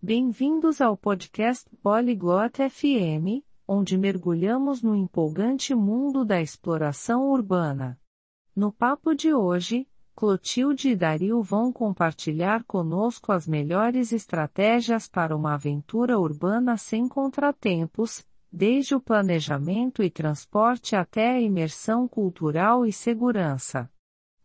Bem-vindos ao podcast Polyglot FM, onde mergulhamos no empolgante mundo da exploração urbana. No papo de hoje, Clotilde e Dario vão compartilhar conosco as melhores estratégias para uma aventura urbana sem contratempos, desde o planejamento e transporte até a imersão cultural e segurança.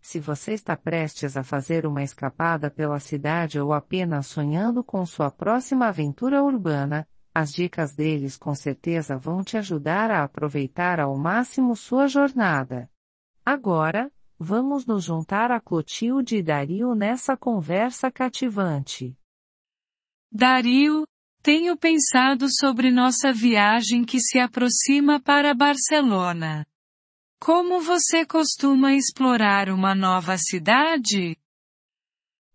Se você está prestes a fazer uma escapada pela cidade ou apenas sonhando com sua próxima aventura urbana, as dicas deles com certeza vão te ajudar a aproveitar ao máximo sua jornada. Agora, vamos nos juntar a Clotilde e Dario nessa conversa cativante. Dario, tenho pensado sobre nossa viagem que se aproxima para Barcelona. Como você costuma explorar uma nova cidade?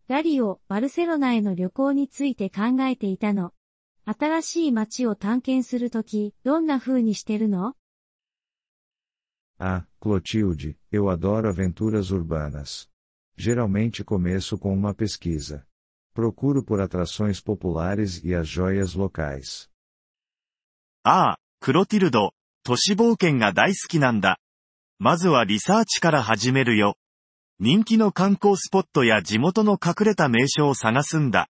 ダリオ、バルセロナへの旅行について考えていたの。新しい街を探検するとき、どんな風にしてるの Ah, Clotilde, eu adoro aventuras urbanas. Geralmente começo com uma pesquisa. Procuro por atrações populares e as joias locais. ああ、クロティルド、都市冒険が大好きなんだ。 まずはリサーチから始めるよ。人気の観光スポットや地元の隠れた名所を探すんだ。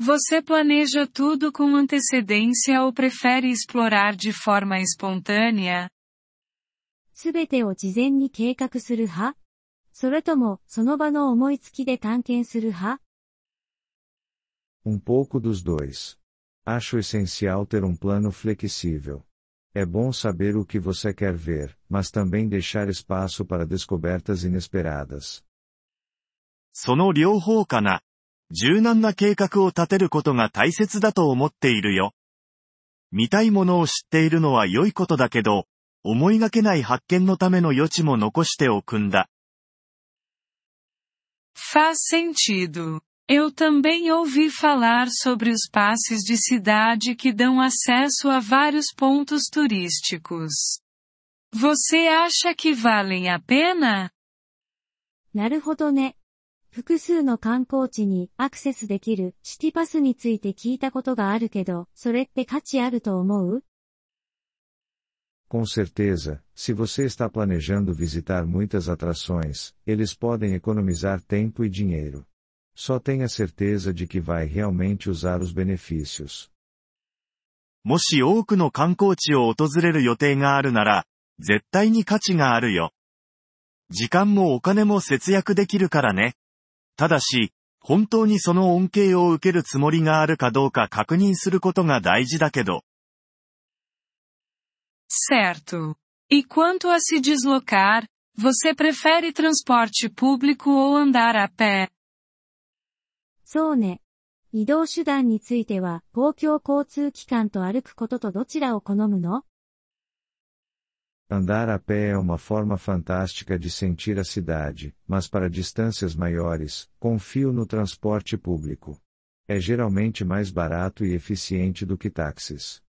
Você planeja tudo com antecedência ou prefere explorar de forma espontânea? すべてを事前に計画する派それとも、その場の思いつきで探検する派 Um pouco dos dois. Acho essencial ter um plano flexível. É bom saber o que você quer ver, mas também deixar espaço その両方かな？柔軟な計画を立てることが大切だと思っているよ。見たいものを知っているのは良いことだけど、思いがけない発見のための余地も残しておくんだ。ファーセンチド。Eu também ouvi falar sobre os passes de cidade que dão acesso a vários pontos turísticos. Você acha que valem a pena? なるほどね。複数の観光地にアクセスできるシティパスについて聞いたことがあるけど、それって価値あると思う Com certeza, se você está planejando visitar muitas atrações, eles podem economizar tempo e dinheiro. Só tenha certeza de que vai realmente usar os benefícios. もし多くの観光地を訪れる予定があるなら、絶対に価値があるよ。時間もお金も節約できるからね。ただし、本当にその恩恵を受けるつもりがあるかどうか確認することが大事だけど。Certo. E quanto a se deslocar, você prefere transporte público ou andar a pé? そうね。移動手段については、公共交通機関と歩くこととどちらを好むの Andar a pé é uma forma fantástica de sentir a cidade, mas para distâncias maiores, confio no transporte público. É geralmente mais barato e eficiente do que táxis.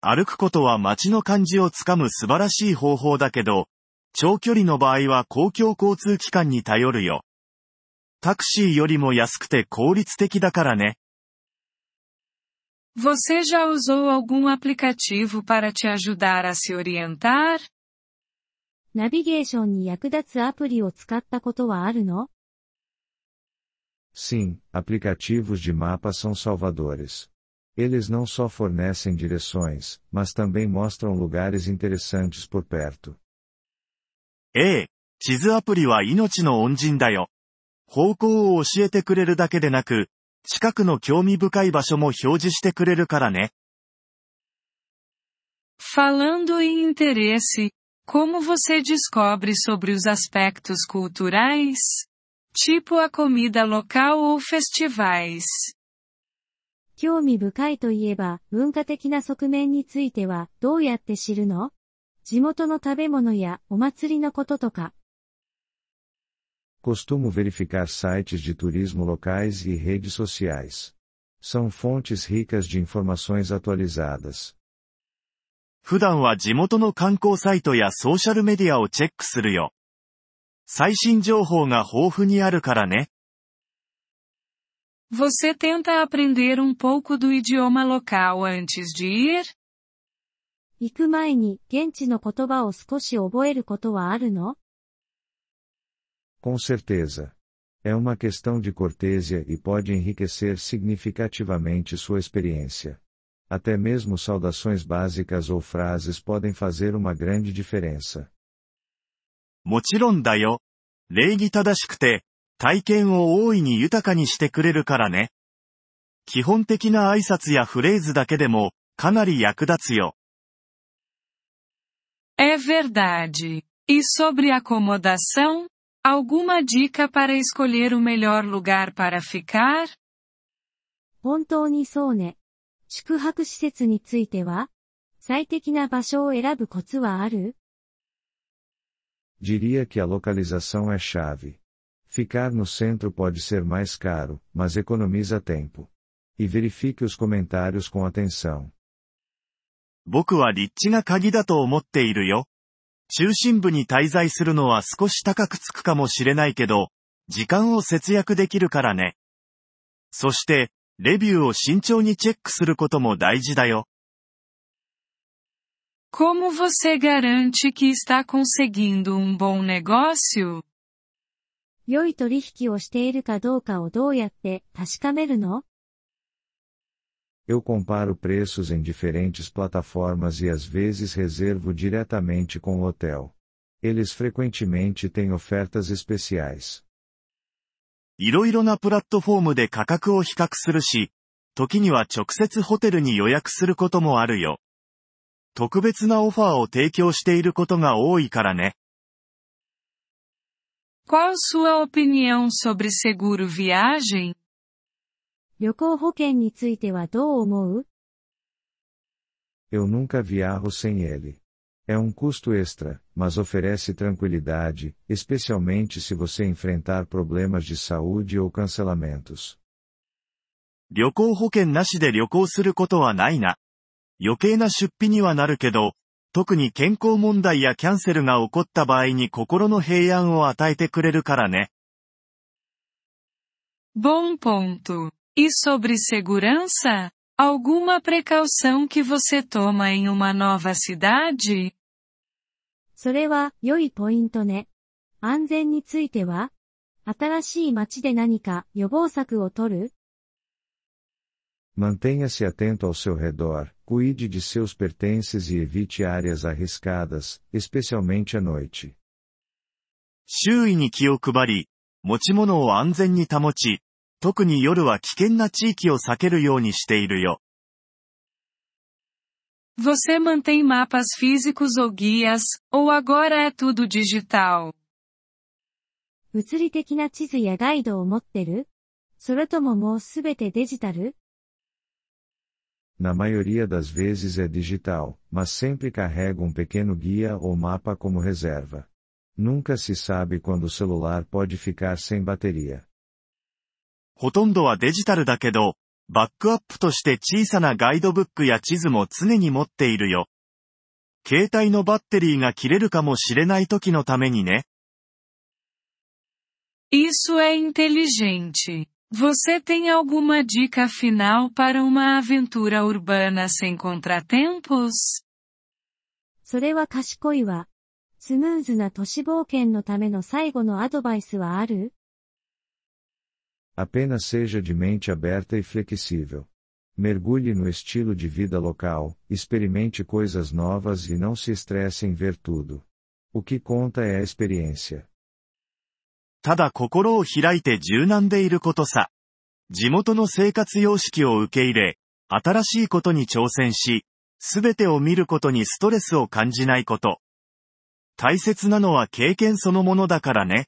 歩くことは街の感じをつかむ素晴らしい方法だけど、長距離の場合は公共交通機関に頼るよ。タクシーよりも安くて効率的だからね。 Você já usou algum aplicativo para te ajudar a se orientar? ナビゲーションに役立つアプリを使ったことはあるの Sim, aplicativos de mapa são salvadores. Eles não só fornecem direções, mas também mostram lugares interessantes por perto. ええ、地図アプリは命の恩人だよ。 方向を教えてくれるだけでなく、近くの興味深い場所も表示してくれるからね。Falando em interesse, como você descobre sobre os aspectos culturais? Tipo a comida local ou festivais? 興味深いといえば、文化的な側面については、どうやって知るの地元の食べ物やお祭りのこととか。Costumo verificar sites de turismo locais e redes sociais. São fontes ricas de informações atualizadas. 普段は地元の観光サイトやソーシャルメディアをチェックするよ。最新情報が豊富にあるからね。 Você tenta aprender um pouco do idioma local antes de ir? 行く前に現地の言葉を少し覚えることはあるの Com certeza. É uma questão de cortesia e pode enriquecer significativamente sua experiência. Até mesmo saudações básicas ou frases podem fazer uma grande diferença. もちろんだよ。礼儀正しくて、体験を大いに豊かにしてくれるからね。基本的な挨拶やフレーズだけでも、かなり役立つよ。 É verdade. E sobre acomodação? Alguma dica para escolher o melhor lugar para ficar? 本当にそうね。宿泊施設については最適な場所を選ぶコツはある Diria que a localização é chave. Ficar no centro pode ser mais caro, mas economiza tempo. E verifique os comentários com atenção. 僕は立地が鍵だと思っているよ。 中心部に滞在するのは少し高くつくかもしれないけど、時間を節約できるからね。そして、レビューを慎重にチェックすることも大事だよ。Como você garante que está conseguindo um bom negócio? 良い取引をしているかどうかをどうやって確かめるの？Eu comparo preços em diferentes plataformas e às vezes reservo diretamente com o hotel. Eles frequentemente têm ofertas especiais. いろいろなプラットフォームで価格を比較するし、時には直接ホテルに予約することもあるよ。特別なオファーを提供していることが多いからね。 Qual sua opinião sobre seguro viagem? 旅行保険についてはどう思う Eu nunca viajo sem ele. É um custo extra, mas oferece tranquilidade, especialmente se você enfrentar problemas de saúde ou cancelamentos. 旅行保険なしで旅行することはないな。余計な出費にはなるけど、特に健康問題やキャンセルが起こった場合に心の平安を与えてくれるからね。Bom ponto. E sobre segurança? Alguma precaução que você toma em uma nova cidade? それは良いポイントね。安全については新しい街で何か予防策を取る Mantenha-se atento ao seu redor, cuide de seus pertences e evite áreas arriscadas, especialmente à noite. 周囲に気を配り、持ち物を安全に保ち、 特に夜は危険な地域を避けるようにしているよ。 Você mantém mapas físicos ou guias, ou agora é tudo digital? 物理的な地図やガイドを持ってるそれとももうすべてデジタル Na maioria das vezes é digital, mas sempre carrego um pequeno guia ou mapa como reserva. Nunca se sabe quando o celular pode ficar sem bateria. ほとんどはデジタルだけど、バックアップとして小さなガイドブックや地図も常に持っているよ。携帯のバッテリーが切れるかもしれない時のためにね。Isso é inteligente. Você tem alguma dica final para uma aventura urbana sem contratempos? それは賢いわ。スムーズな都市冒険のための最後のアドバイスはある？Apenas seja de mente aberta e flexível. Mergulhe no estilo de vida local, experimente coisas novas e não se estresse em ver tudo. O que conta é a experiência. ただ心を開いて柔軟でいることさ。地元の生活様式を受け入れ、新しいことに挑戦し、すべてを見ることにストレスを感じないこと。大切なのは経験そのものだからね。